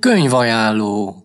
Könyvajánló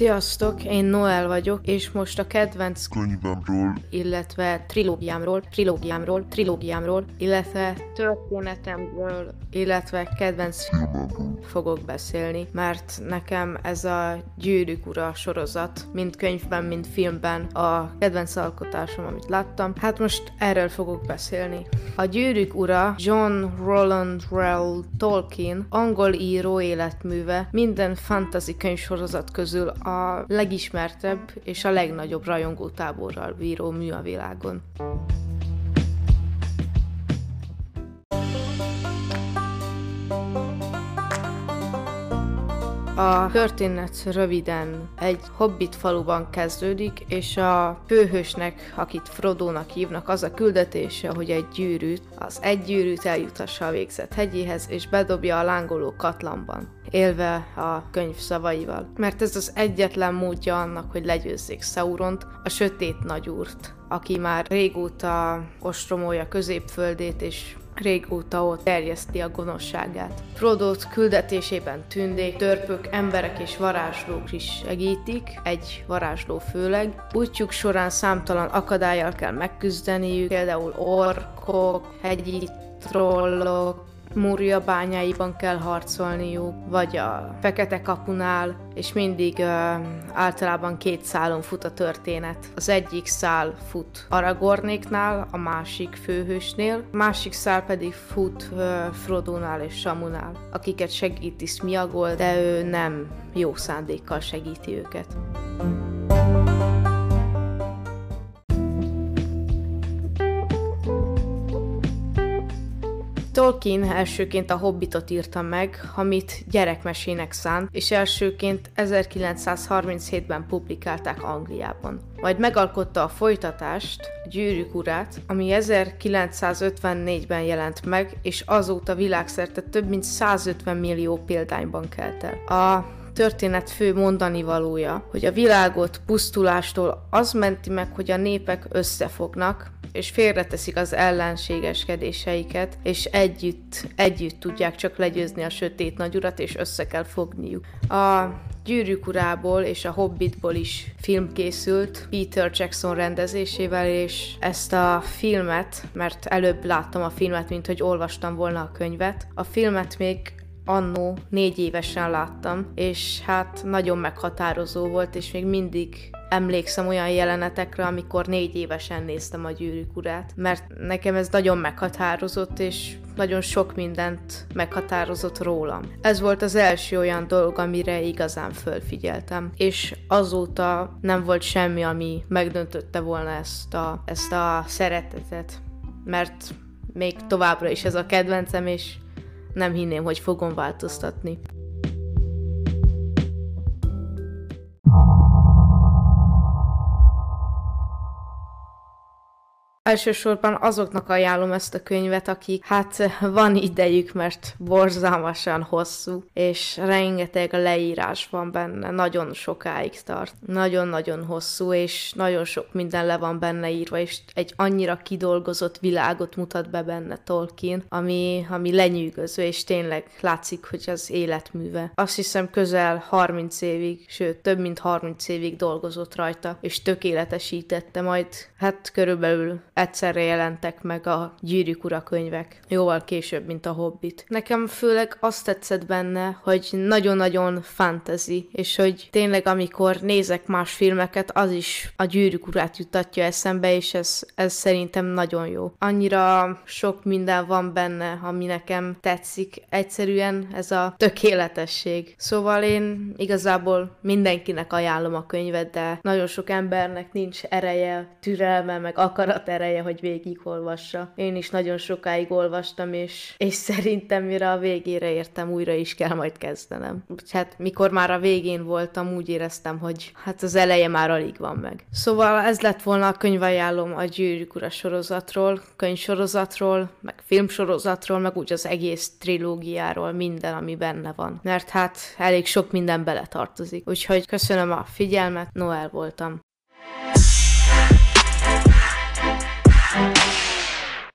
Sziasztok, én Noel vagyok, és most a kedvenc könyvemről, illetve trilógiámról, trilógiámról, trilógiámról, illetve történetemről, illetve kedvenc filmemről. fogok beszélni, mert nekem ez a Gyűrűk Ura sorozat, mind könyvben, mind filmben a kedvenc alkotásom, amit láttam. Hát most erről fogok beszélni. A Gyűrűk Ura John Roland Reuel Tolkien angol író életműve minden fantasy könyvsorozat közül a legismertebb és a legnagyobb rajongótáborral bíró mű a világon. A történet röviden egy hobbit faluban kezdődik, és a főhősnek, akit Frodónak hívnak, az a küldetése, hogy egy gyűrűt, az egy gyűrűt eljutassa a végzett hegyéhez, és bedobja a lángoló katlanban, élve a könyv szavaival. Mert ez az egyetlen módja annak, hogy legyőzzék Sauront, a sötét nagyúrt, aki már régóta ostromolja középföldét, és régóta ott terjeszti a gonoszságát. Frodót küldetésében tündék, törpök, emberek és varázslók is segítik, egy varázsló főleg. Útjuk során számtalan akadályjal kell megküzdeniük, például orkok, hegyi trollok, Múria bányáiban kell harcolniuk, vagy a Fekete kapunál, és mindig uh, általában két szálon fut a történet. Az egyik szál fut Aragornéknál, a másik főhősnél, a másik szál pedig fut uh, Frodónál és Samunál, akiket segíti Smiagol, de ő nem jó szándékkal segíti őket. Tolkien elsőként a Hobbitot írta meg, amit gyerekmesének szánt, és elsőként 1937-ben publikálták Angliában. Majd megalkotta a folytatást, a Gyűrűk urát, ami 1954-ben jelent meg, és azóta világszerte több mint 150 millió példányban kelt el. A történet fő mondani valója, hogy a világot pusztulástól az menti meg, hogy a népek összefognak, és félreteszik az ellenségeskedéseiket, és együtt, együtt tudják csak legyőzni a sötét nagyurat, és össze kell fogniuk. A Gyűrűk urából és a Hobbitból is film készült Peter Jackson rendezésével, és ezt a filmet, mert előbb láttam a filmet, mint hogy olvastam volna a könyvet, a filmet még annó négy évesen láttam, és hát nagyon meghatározó volt, és még mindig emlékszem olyan jelenetekre, amikor négy évesen néztem a gyűrűk urát, mert nekem ez nagyon meghatározott, és nagyon sok mindent meghatározott rólam. Ez volt az első olyan dolog, amire igazán fölfigyeltem, és azóta nem volt semmi, ami megdöntötte volna ezt a, ezt a szeretetet, mert még továbbra is ez a kedvencem, és nem hinném, hogy fogom változtatni. Elsősorban azoknak ajánlom ezt a könyvet, akik hát van idejük, mert borzalmasan hosszú, és rengeteg leírás van benne, nagyon sokáig tart. Nagyon-nagyon hosszú, és nagyon sok minden le van benne írva, és egy annyira kidolgozott világot mutat be benne Tolkien, ami, ami lenyűgöző, és tényleg látszik, hogy az életműve. Azt hiszem közel 30 évig, sőt több mint 30 évig dolgozott rajta, és tökéletesítette, majd hát körülbelül egyszerre jelentek meg a Gyűrűk ura könyvek, jóval később, mint a Hobbit. Nekem főleg azt tetszett benne, hogy nagyon-nagyon fantasy, és hogy tényleg amikor nézek más filmeket, az is a Gyűrűk urát jutatja eszembe, és ez, ez szerintem nagyon jó. Annyira sok minden van benne, ami nekem tetszik. Egyszerűen ez a tökéletesség. Szóval én igazából mindenkinek ajánlom a könyvet, de nagyon sok embernek nincs ereje, türelme, meg akarat ereje ereje, hogy végigolvassa. Én is nagyon sokáig olvastam, és, és szerintem mire a végére értem, újra is kell majd kezdenem. Hát mikor már a végén voltam, úgy éreztem, hogy hát az eleje már alig van meg. Szóval ez lett volna a könyvajánlom a Gyűrűk Ura sorozatról, könyvsorozatról, meg filmsorozatról, meg úgy az egész trilógiáról, minden, ami benne van. Mert hát elég sok minden beletartozik. Úgyhogy köszönöm a figyelmet, Noel voltam.